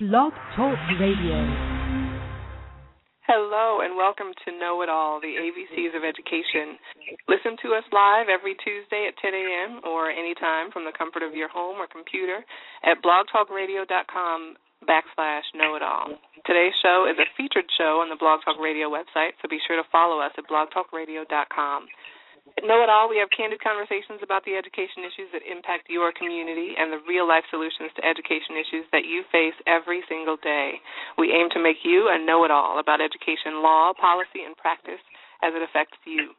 Blog Talk Radio. Hello and welcome to Know It All, the ABCs of Education. Listen to us live every Tuesday at 10 a.m. or anytime from the comfort of your home or computer at blogtalkradio.com backslash know it all. Today's show is a featured show on the Blog Talk Radio website, so be sure to follow us at blogtalkradio.com. Know It All, we have candid conversations about the education issues that impact your community and the real life solutions to education issues that you face every single day. We aim to make you a know it all about education law, policy, and practice as it affects you.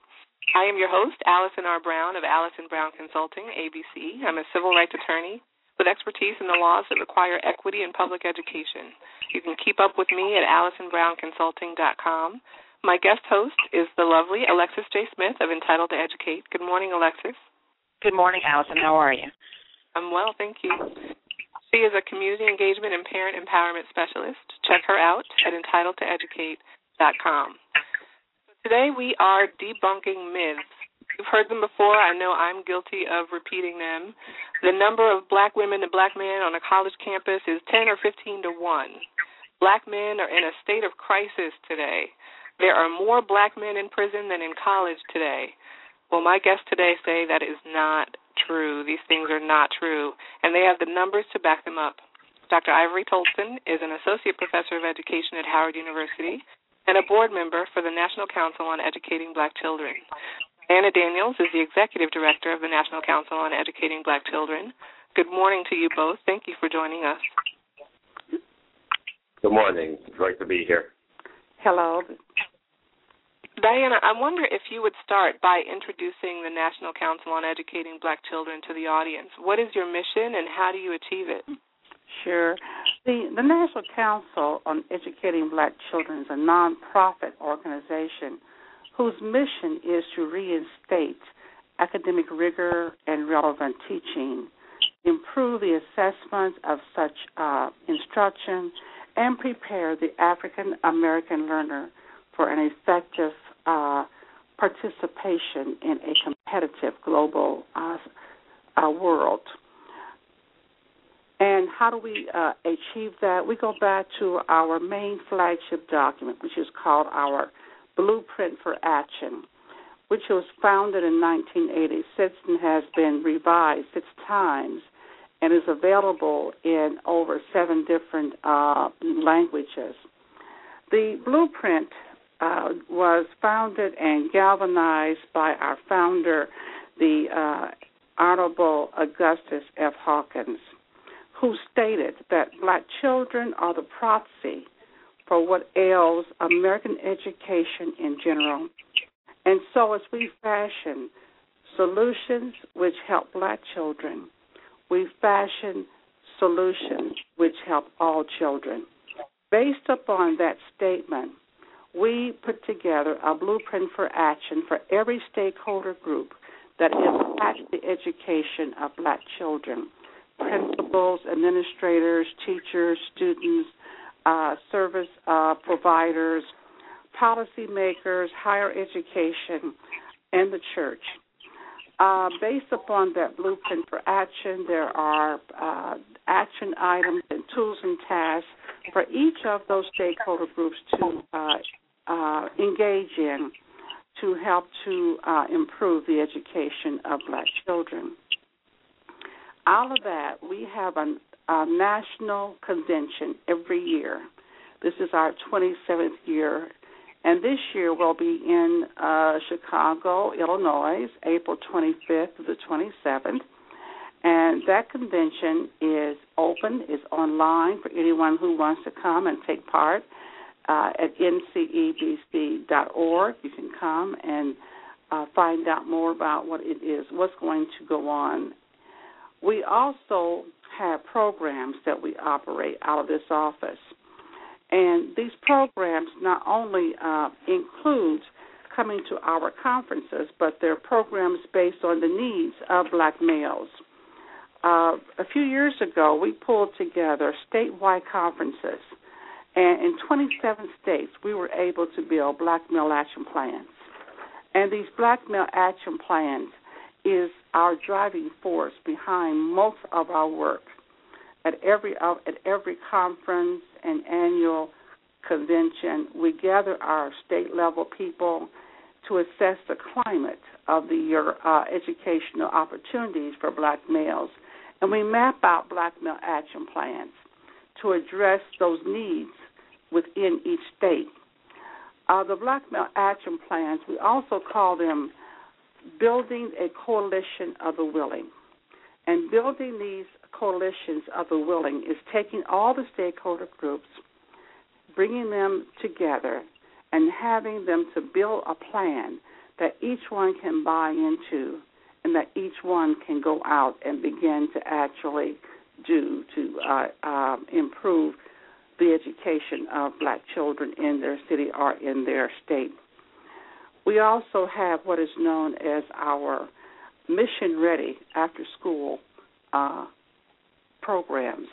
I am your host, Allison R. Brown of Allison Brown Consulting, ABC. I'm a civil rights attorney with expertise in the laws that require equity in public education. You can keep up with me at AllisonBrownConsulting.com. My guest host is the lovely Alexis J. Smith of Entitled to Educate. Good morning, Alexis. Good morning, Allison. How are you? I'm well, thank you. She is a community engagement and parent empowerment specialist. Check her out at entitledtoeducate.com. Today we are debunking myths. You've heard them before. I know I'm guilty of repeating them. The number of black women to black men on a college campus is 10 or 15 to 1. Black men are in a state of crisis today. There are more black men in prison than in college today. Well, my guests today say that is not true. These things are not true, and they have the numbers to back them up. Dr. Ivory Toldson is an associate professor of education at Howard University and a board member for the National Council on Educating Black Children. Diana Daniels is the executive director of the National Council on Educating Black Children. Good morning to you both. Thank you for joining us. Good morning. It's great to be here. Hello. Diana, I wonder if you would start by introducing the National Council on Educating Black Children to the audience. What is your mission and how do you achieve it? Sure. The the National Council on Educating Black Children is a nonprofit organization whose mission is to reinstate academic rigor and relevant teaching, improve the assessment of such uh, instruction, and prepare the African American learner for an effective uh, participation in a competitive global uh, uh, world. And how do we uh, achieve that? We go back to our main flagship document, which is called our Blueprint for Action, which was founded in 1980. Since has been revised six times and is available in over seven different uh, languages. The blueprint uh, was founded and galvanized by our founder, the uh, Honorable Augustus F. Hawkins, who stated that black children are the proxy for what ails American education in general. And so, as we fashion solutions which help black children, we fashion solutions which help all children. Based upon that statement, we put together a blueprint for action for every stakeholder group that impacts the education of black children principals, administrators, teachers, students, uh, service uh, providers, policymakers, higher education, and the church. Uh, based upon that blueprint for action, there are uh, action items and tools and tasks for each of those stakeholder groups to uh, uh, engage in to help to uh, improve the education of black children. Out of that, we have a, a national convention every year. This is our 27th year, and this year we'll be in uh, Chicago, Illinois, April 25th to the 27th. And that convention is open, is online for anyone who wants to come and take part uh, at ncebc.org. You can come and uh, find out more about what it is, what's going to go on. We also have programs that we operate out of this office. And these programs not only uh, include coming to our conferences, but they're programs based on the needs of black males. Uh, a few years ago, we pulled together statewide conferences and in 27 states, we were able to build black male action plans. And these black male action plans is our driving force behind most of our work. at every uh, at every conference and annual convention, we gather our state level people to assess the climate of the uh, educational opportunities for black males, and we map out black male action plans to address those needs within each state. Uh, the black male action plans, we also call them building a coalition of the willing. And building these coalitions of the willing is taking all the stakeholder groups, bringing them together, and having them to build a plan that each one can buy into and that each one can go out and begin to actually do to uh, uh, improve the education of black children in their city or in their state. We also have what is known as our mission ready after school uh, programs,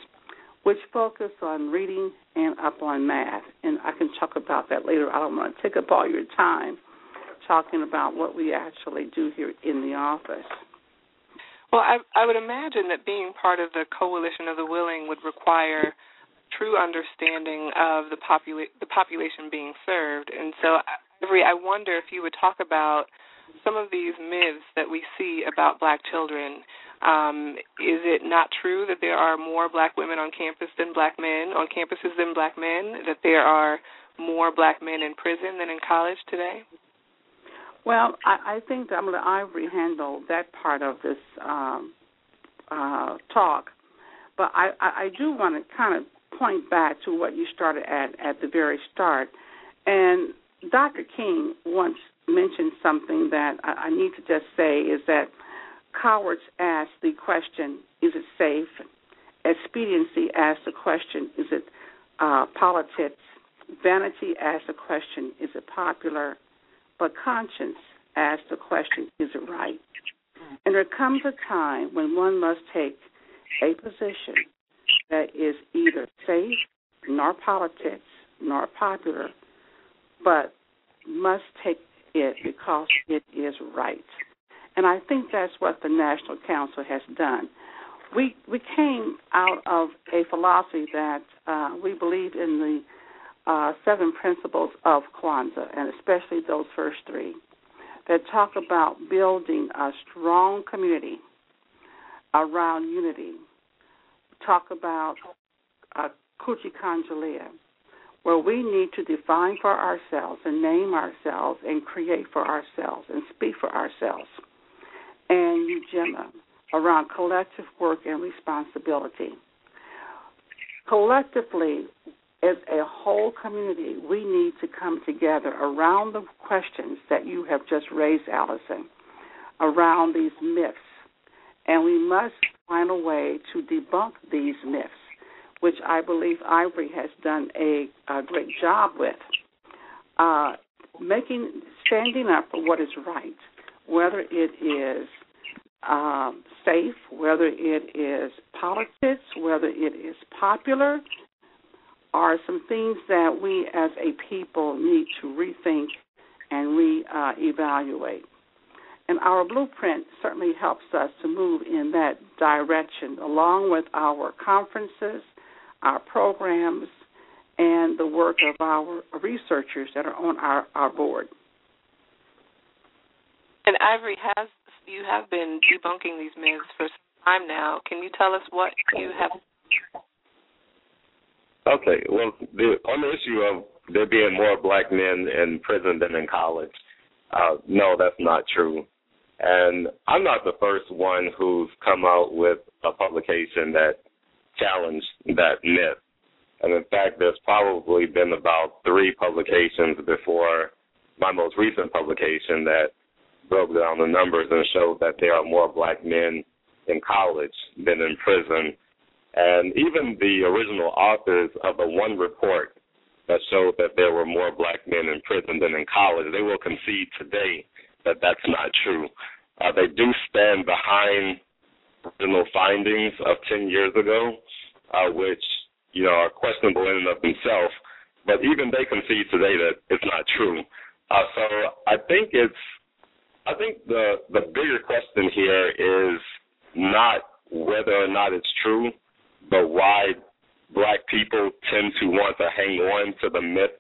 which focus on reading and up on math. And I can talk about that later. I don't want to take up all your time talking about what we actually do here in the office. Well, I, I would imagine that being part of the coalition of the willing would require true understanding of the popula- the population being served. And so, Ivory, I wonder if you would talk about some of these myths that we see about black children. Um, is it not true that there are more black women on campus than black men, on campuses than black men, that there are more black men in prison than in college today? Well, I, I think I'm going to Ivory handle that part of this um, uh, talk, but I, I, I do want to kind of point back to what you started at at the very start, and Dr. King once mentioned something that I, I need to just say is that cowards ask the question, "Is it safe?" Expediency asks the question, "Is it uh, politics?" Vanity asks the question, "Is it popular?" But conscience asks the question, is it right? And there comes a time when one must take a position that is either safe, nor politics, nor popular, but must take it because it is right. And I think that's what the National Council has done. We we came out of a philosophy that uh, we believe in the uh, seven principles of Kwanzaa, and especially those first three, that talk about building a strong community around unity. Talk about uh, where we need to define for ourselves and name ourselves and create for ourselves and speak for ourselves. And Ujima, around collective work and responsibility. Collectively, as a whole community, we need to come together around the questions that you have just raised, Allison, around these myths. And we must find a way to debunk these myths, which I believe Ivory has done a, a great job with. Uh, making standing up for what is right, whether it is um, safe, whether it is politics, whether it is popular, are some things that we as a people need to rethink and re-evaluate. And our blueprint certainly helps us to move in that direction, along with our conferences, our programs, and the work of our researchers that are on our, our board. And Ivory has you have been debunking these myths for some time now. Can you tell us what you have Okay, well, the, on the issue of there being more black men in prison than in college, uh, no, that's not true. And I'm not the first one who's come out with a publication that challenged that myth. And in fact, there's probably been about three publications before my most recent publication that broke down the numbers and showed that there are more black men in college than in prison and even the original authors of the one report that showed that there were more black men in prison than in college, they will concede today that that's not true. Uh, they do stand behind original findings of 10 years ago, uh, which you know are questionable in and of themselves. But even they concede today that it's not true. Uh, so I think it's I think the the bigger question here is not whether or not it's true, but why black people tend to want to hang on to the myth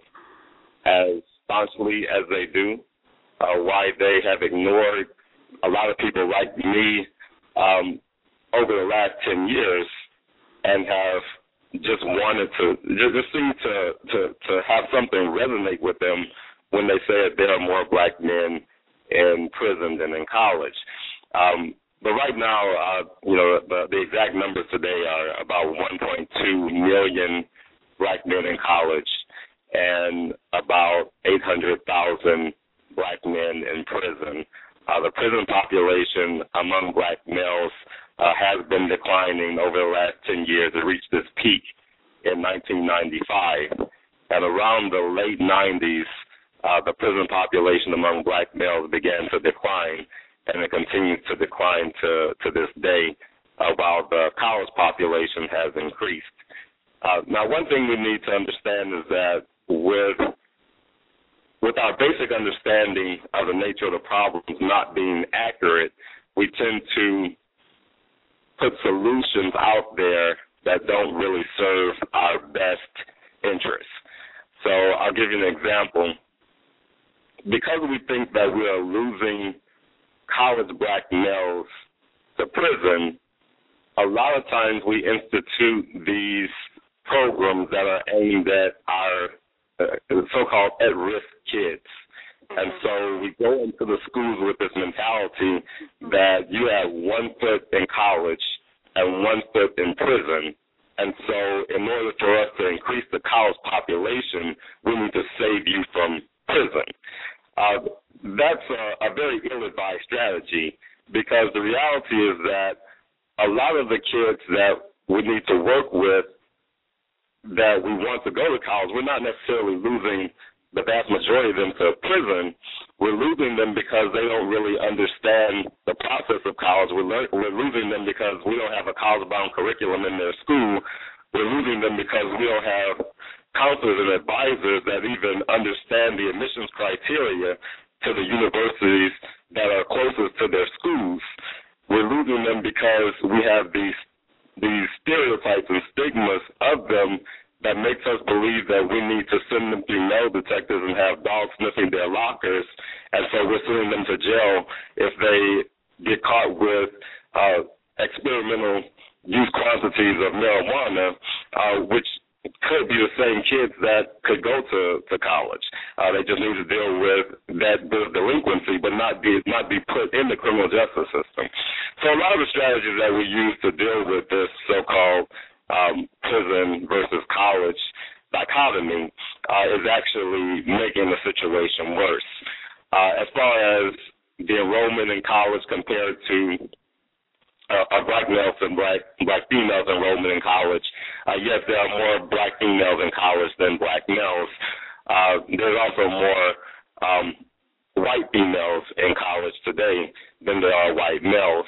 as staunchly as they do, uh, why they have ignored a lot of people like me um, over the last 10 years and have just wanted to just, just seem to, to to have something resonate with them when they say that there are more black men in prison than in college. Um, but right now, uh, you know, the, the exact numbers today are about 1.2 million black men in college and about 800,000 black men in prison. Uh, the prison population among black males uh, has been declining over the last 10 years. It reached its peak in 1995. And around the late 90s, uh, the prison population among black males began to decline, and it continues to decline to, to this day, uh, while the college population has increased. Uh, now, one thing we need to understand is that with with our basic understanding of the nature of the problems not being accurate, we tend to put solutions out there that don't really serve our best interests. So I'll give you an example. Because we think that we are losing college black males to prison, a lot of times we institute these programs that are aimed at our uh, so-called at-risk kids. And so we go into the schools with this mentality that you have one foot in college and one foot in prison. And so, in order for us to increase the college population, we need to save you from prison. Uh, that's a, a very ill-advised strategy because the reality is that a lot of the kids that we need to work with that we want to go to college, we're not necessarily losing the vast majority of them to prison, we're losing them because they don't really understand the process of college. We're, le- we're losing them because we don't have a college-bound curriculum in their school. We're losing them because we don't have counselors and advisors that even understand the admissions criteria to the universities that are closest to their schools. We're losing them because we have these these stereotypes and stigmas of them that makes us believe that we need to send them through metal detectors and have dogs sniffing their lockers, and so we're sending them to jail if they get caught with uh, experimental use quantities of marijuana, uh, which could be the same kids that could go to to college. Uh, they just need to deal with that delinquency, but not be not be put in the criminal justice system. So a lot of the strategies that we use to deal with this so-called um, prison versus college dichotomy uh, is actually making the situation worse. Uh, as far as the enrollment in college compared to uh, uh, black males and black black females enrollment in college, uh, yes, there are more black females in college than black males. Uh, there's also more um, white females in college today than there are white males.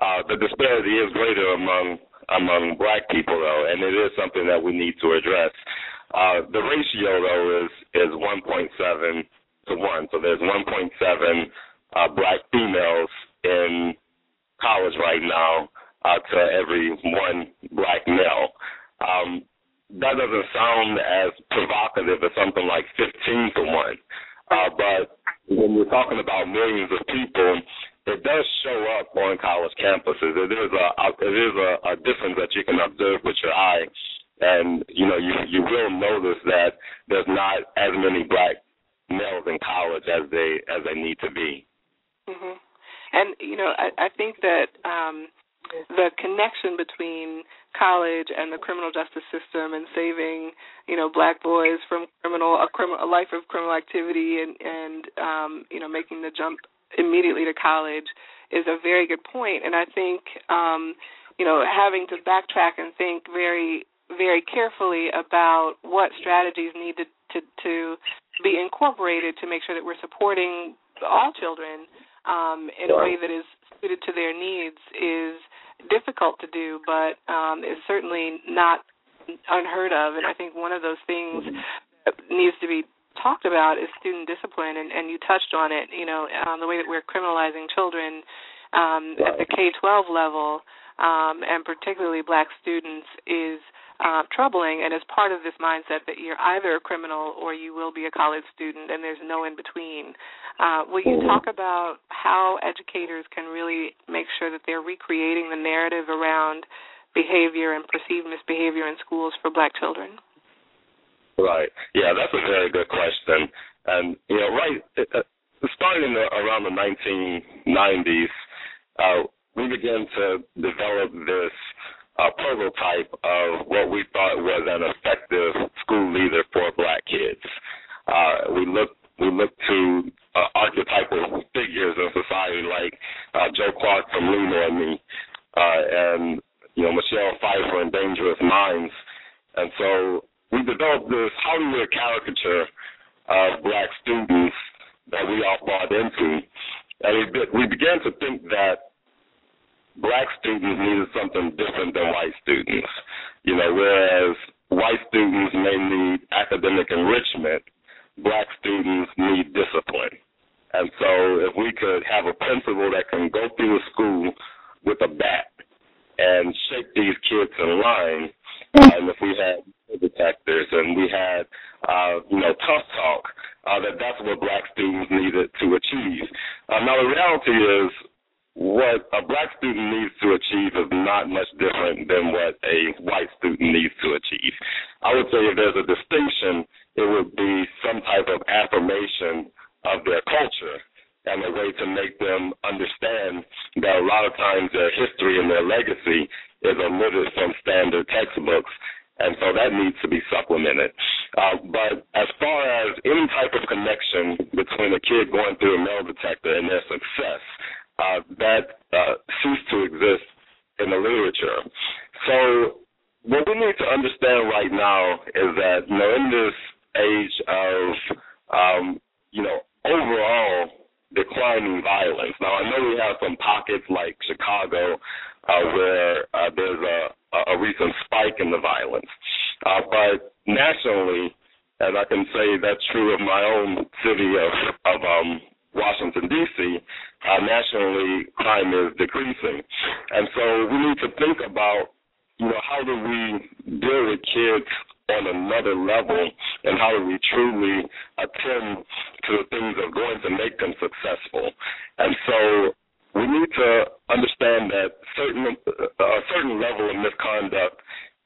Uh, the disparity is greater among among black people though, and it is something that we need to address. Uh, the ratio though is is 1.7 to one, so there's 1.7 uh, black females in college right now uh, to every one black male. Um, that doesn't sound as provocative as something like 15 to one, uh, but when we're talking about millions of people it does show up on college campuses. It is a, it is a, a difference that you can observe with your eye, and you know you you will notice that there's not as many black males in college as they as they need to be. Mhm. And you know I, I think that um, the connection between college and the criminal justice system and saving you know black boys from criminal a criminal a life of criminal activity and and um you know making the jump immediately to college is a very good point. And i think um you know having to backtrack and think very very carefully about what strategies need to to, to be incorporated to make sure that we're supporting all children um in a way that is suited to their needs is difficult to do but um is certainly not unheard of and i think one of those things needs to be talked about is student discipline, and, and you touched on it. You know, um, the way that we're criminalizing children um, at the K-12 level um, and particularly black students, is uh, troubling and is part of this mindset that you're either a criminal or you will be a college student and there's no in between. Uh, will you talk about how educators can really make sure that they're recreating the narrative around behavior and perceived misbehavior in schools for black children? Right. Yeah, that's a very good question. And, you know, right, uh, starting around the 1990s, uh, we began to develop this a prototype of what we thought was an effective school leader for black kids. Uh, we looked we looked to uh, archetypal figures in society like uh, Joe Clark from Lean on Me, uh, and you know Michelle Pfeiffer in Dangerous Minds, and so we developed this Hollywood caricature of black students that we all bought into, and we, we began to think that black students needed something different than white students. You know, whereas white students may need academic enrichment, black students need discipline. And so if we could have a principal that can go through a school with a bat and shake these kids in line, and if we had detectors and we had, uh, you know, tough talk, uh, that that's what black students needed to achieve. Uh, now the reality is what a black student needs to achieve is not much different than what a white student needs to achieve. I would say if there's a distinction, it would be some type of affirmation of their culture and a way to make them understand that a lot of times their history and their legacy is omitted from standard textbooks. And so that needs to be supplemented. Uh, but as far as any type of connection between a kid going through a metal detector and their success, uh, that uh, cease to exist in the literature. So what we need to understand right now is that you know in this age of um, you know overall declining violence. Now I know we have some pockets like Chicago uh, where uh, there's a, a recent spike in the violence, uh, but nationally, and I can say that's true of my own city of of um, Washington D.C uh, nationally crime is decreasing. And so we need to think about, you know, how do we deal with kids on another level and how do we truly attend to the things that are going to make them successful. And so we need to understand that certain a certain level of misconduct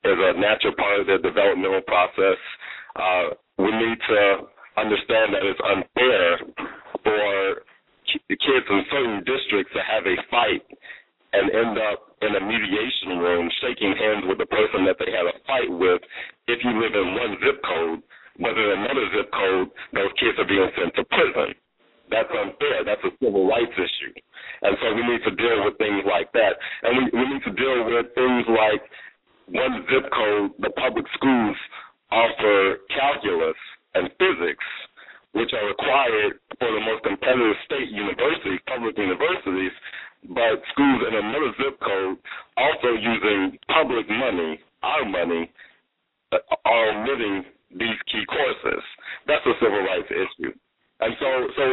is a natural part of their developmental process. Uh, we need to understand that it's unfair for the kids in certain districts to have a fight and end up in a mediation room shaking hands with the person that they had a fight with if you live in one zip code, but in another zip code, those kids are being sent to prison. That's unfair. That's a civil rights issue. And so we need to deal with things like that. And we, we need to deal with things like one zip code, the public schools offer calculus and physics which are required for the most competitive state universities, public universities, but schools in another zip code also using public money, our money, uh, are omitting these key courses. That's a civil rights issue. And so, so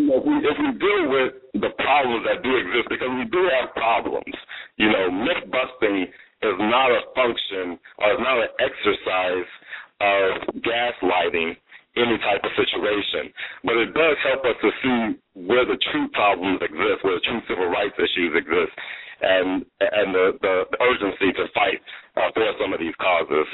you know, if we, if we deal with the problems that do exist, because we do have problems, you know, myth busting is not a function or is not an exercise of gaslighting any type of situation. But it does help us to see where the true problems exist, where the true civil rights issues exist, and and the, the, urgency to fight uh, for some of these causes.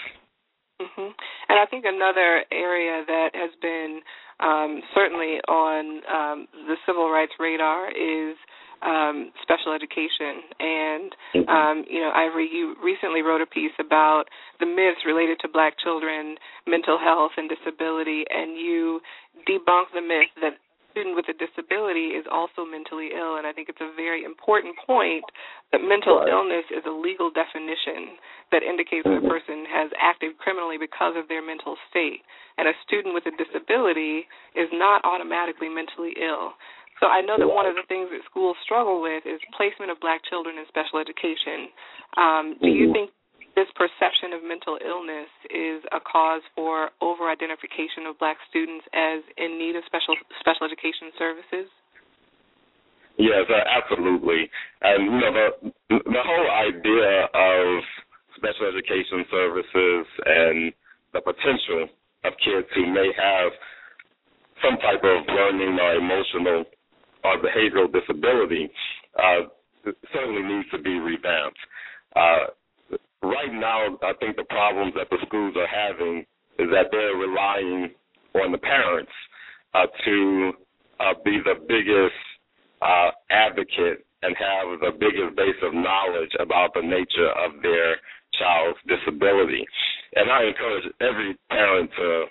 Mm-hmm. And I think another area that has been um, certainly on um, the civil rights radar is um, special education. And mm-hmm. um, you know, Ivory, you recently wrote a piece about the myths related to Black children, mental health, and disability, and you debunk the myth that student with a disability is also mentally ill and I think it's a very important point that mental right. illness is a legal definition that indicates mm-hmm. that a person has acted criminally because of their mental state and a student with a disability is not automatically mentally ill. So I know that one of the things that schools struggle with is placement of black children in special education. Um, do you mm-hmm. think this perception of mental illness is a cause for over identification of black students as in need of special special education services? Yes, uh, absolutely. And you know the the whole idea of special education services and the potential of kids who may have some type of learning or emotional or behavioral disability uh, certainly needs to be revamped. Uh, right now, I think the problems that the schools are having is that they're relying on the parents uh, to uh, be the biggest uh, advocate and have the biggest base of knowledge about the nature of their child's disability. And I encourage every parent to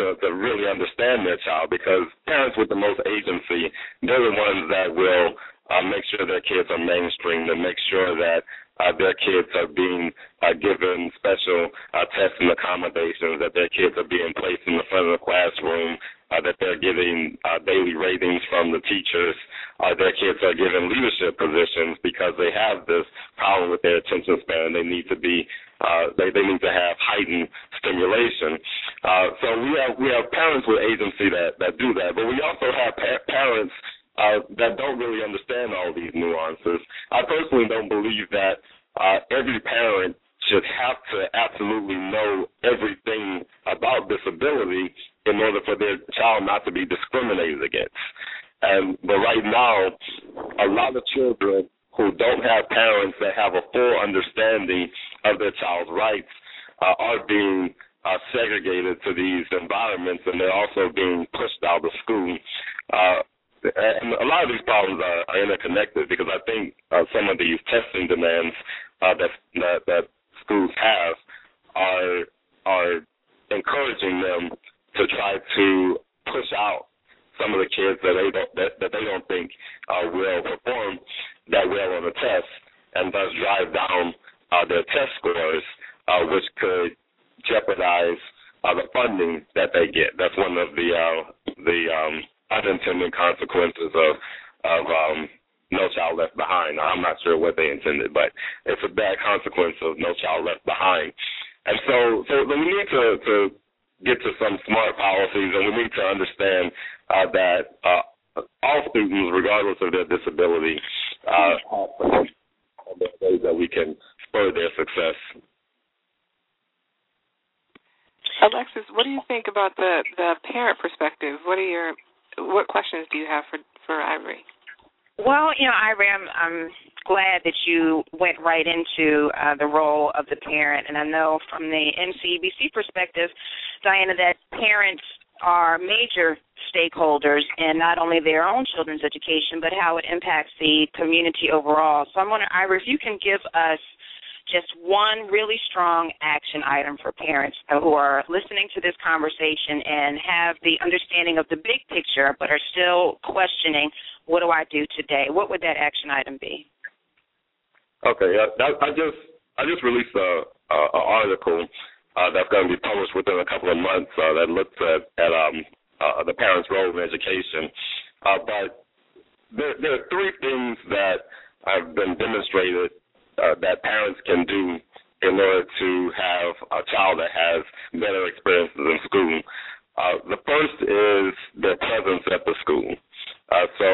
to, to really understand their child because parents with the most agency, they're the ones that will uh, make sure their kids are mainstream, to make sure that uh, their kids are being uh, given special uh, testing accommodations, that their kids are being placed in the front of the classroom, uh, that they're getting uh, daily ratings from the teachers, uh, their kids are given leadership positions because they have this problem with their attention span. and They need to be uh, they they need to have heightened stimulation. Uh, so we have we have parents with agency that that do that, but we also have pa- parents uh, that don't really understand all these nuances. I personally don't believe that uh, every parent should have to absolutely know everything about disability in order for their child not to be discriminated against. And but right now, a lot of children who don't have parents that have a full understanding of their child's rights uh, are being uh, segregated to these environments, and they're also being pushed out of school. Uh, and a lot of these problems are, are interconnected because I think uh, some of these testing demands uh, that, that that schools have are are encouraging them to try to push out some of the kids that they don't that, that they don't think uh, will perform that well on the test, and thus drive down uh, their test scores, uh, which could jeopardize uh, the funding that they get. That's one of the uh, the um, unintended consequences of of um, No Child Left Behind. I'm not sure what they intended, but it's a bad consequence of No Child Left Behind. And so, so we need to, to get to some smart policies, and we need to understand uh, that uh, all students, regardless of their disability, uh, have ways that we can spur their success. Alexis, what do you think about the the parent perspective? What are your what questions do you have for for Ivory? Well, you know, Ivory, I'm, I'm glad that you went right into uh, the role of the parent, and I know from the NCEBC perspective, Diana, that parents are major stakeholders in not only their own children's education, but how it impacts the community overall. So I'm wondering, Ira, if you can give us just one really strong action item for parents who are listening to this conversation and have the understanding of the big picture but are still questioning what do I do today? What would that action item be? Okay, uh, I just I just released a, a, a article uh, that's going to be published within a couple of months uh, that looks at, at um, uh, the parents' role in education. Uh, but there, there are three things that have been demonstrated uh, that parents can do in order to have a child that has better experiences in school. Uh, the first is their presence at the school. Uh, so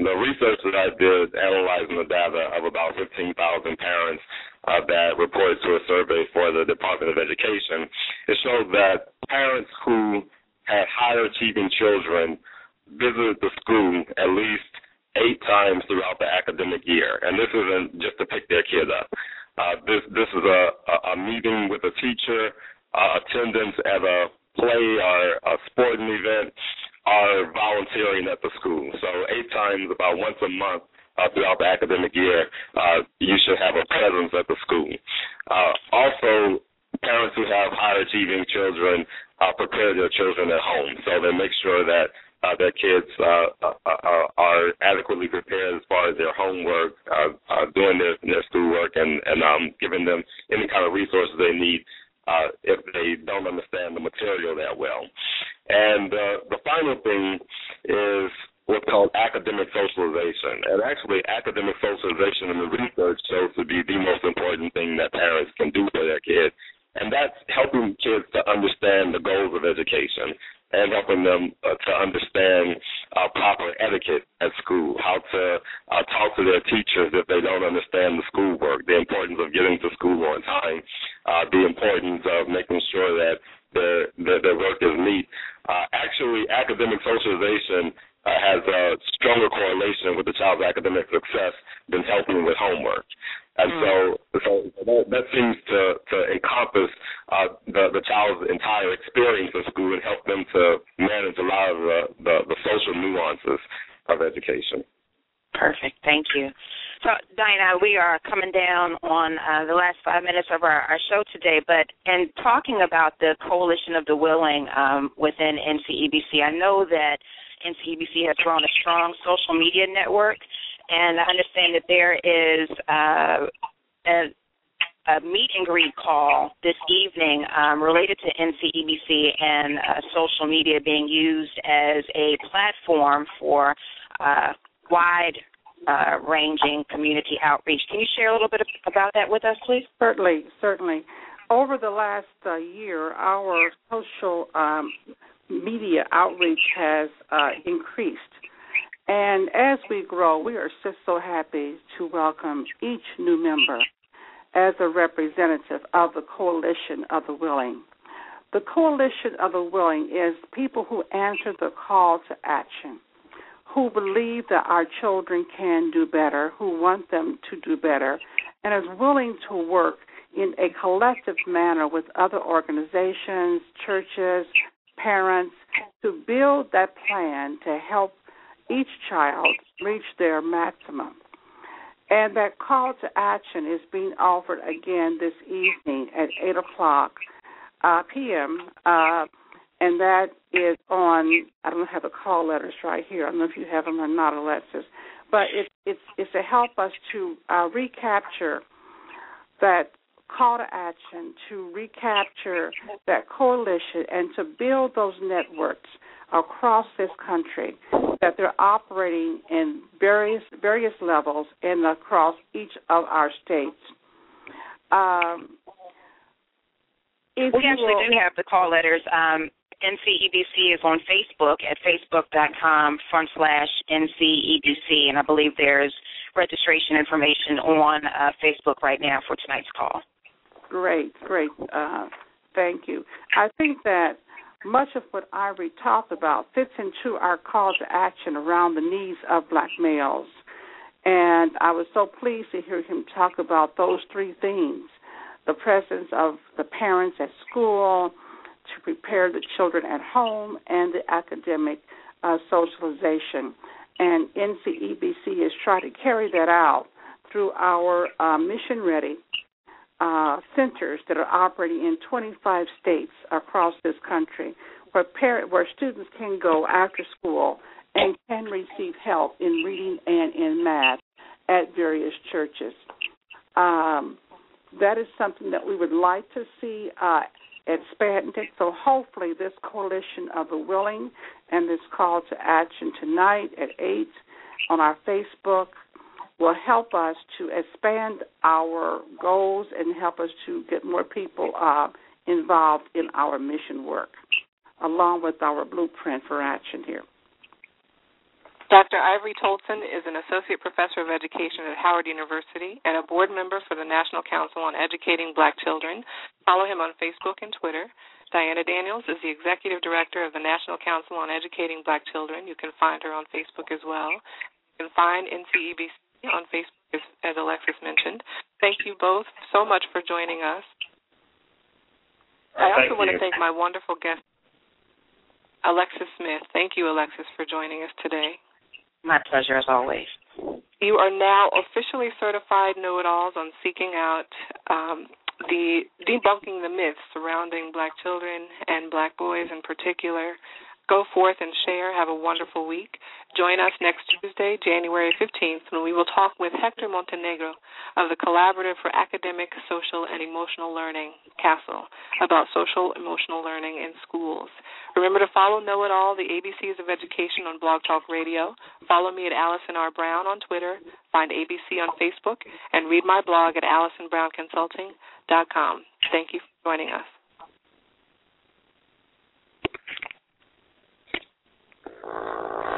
the research that I did analyzing the data of about 15,000 parents uh, that reported to a survey for the Department of Education, it showed that parents who had higher achieving children visited the school at least eight times throughout the academic year, and this isn't just to pick their kid up. Uh, this this is a, a, meeting with a teacher, uh, attendance at a play or a sporting event, or volunteering at the school. So eight times, about once a month, uh, throughout the academic year, uh, you should have a presence at the school. Uh, also, parents who have high achieving children uh, prepare their children at home, so they make sure that uh, their kids uh, uh, uh, are adequately prepared as far as their homework, uh, uh, doing their their schoolwork, and and um, giving them any kind of resources they need uh, if they don't understand the material that well. And uh, the final thing is what's called academic socialization. And actually, academic socialization in the research shows to be the most important thing that parents can do for their kids and that's helping kids to understand the goals of education and helping them uh, to understand uh, proper etiquette at school, how to uh, talk to their teachers if they don't understand the schoolwork, the importance of getting to school on time, uh, the importance of making sure that their their, their work is neat. Uh, actually, academic socialization uh, has a stronger correlation with the child's academic success than helping with homework. And mm. so, so that, that seems to to encompass uh, the the child's entire experience of school and help them to manage a lot of the, the, the social nuances of education. Perfect. Thank you. So, Diana, we are coming down on uh, the last five minutes of our, our, show today, but in talking about the Coalition of the Willing um, within NCEBC, I know that NCEBC has grown a strong social media network, and I understand that there is uh, a, a, meet and greet call this evening um, related to NCEBC and uh, social media being used as a platform for uh, wide uh, ranging community outreach. Can you share a little bit about that with us, please? Certainly, certainly. Over the last uh, year, our social um, media outreach has uh, increased. And as we grow, we are just so happy to welcome each new member as a representative of the Coalition of the Willing. The Coalition of the Willing is people who answer the call to action who believe that our children can do better, who want them to do better, and is willing to work in a collective manner with other organizations, churches, parents to build that plan to help each child reach their maximum. And that call to action is being offered again this evening at 8 o'clock uh, p.m. Uh, and that is on. I don't have the call letters right here. I don't know if you have them or not, Alexis, but it, it's it's to help us to uh, recapture that call to action, to recapture that coalition, and to build those networks across this country that they're operating in various various levels and across each of our states. Um, we actually will, do have the call letters. Um, NCEBC is on Facebook at facebook.com front slash NCEBC, and I believe there's registration information on uh, Facebook right now for tonight's call. Great, great. Uh, thank you. I think that much of what Ivory talked about fits into our call to action around the needs of black males. And I was so pleased to hear him talk about those three things the presence of the parents at school, to prepare the children at home and the academic uh, socialization. And NCEBC is trying to carry that out through our uh, mission ready uh, centers that are operating in 25 states across this country, where parent, where students can go after school and can receive help in reading and in math at various churches. Um, that is something that we would like to see uh, expanded. So hopefully, this coalition of the willing and this call to action tonight at 8 on our Facebook will help us to expand our goals and help us to get more people uh, involved in our mission work, along with our blueprint for action here. Dr. Ivory Toldson is an associate professor of education at Howard University and a board member for the National Council on Educating Black Children. Follow him on Facebook and Twitter. Diana Daniels is the executive director of the National Council on Educating Black Children. You can find her on Facebook as well. You can find NCEBC on Facebook, as, as Alexis mentioned. Thank you both so much for joining us. I also want to thank my wonderful guest, Alexis Smith. Thank you, Alexis, for joining us today. My pleasure as always. You are now officially certified know it alls on seeking out um, the debunking the myths surrounding black children and black boys in particular. Go forth and share. Have a wonderful week. Join us next Tuesday, January 15th, when we will talk with Hector Montenegro of the Collaborative for Academic, Social, and Emotional Learning, CASEL, about social emotional learning in schools. Remember to follow Know It All, the ABCs of Education on Blog Talk Radio. Follow me at Allison R. Brown on Twitter. Find ABC on Facebook, and read my blog at AllisonBrownConsulting.com. Thank you for joining us. Uh...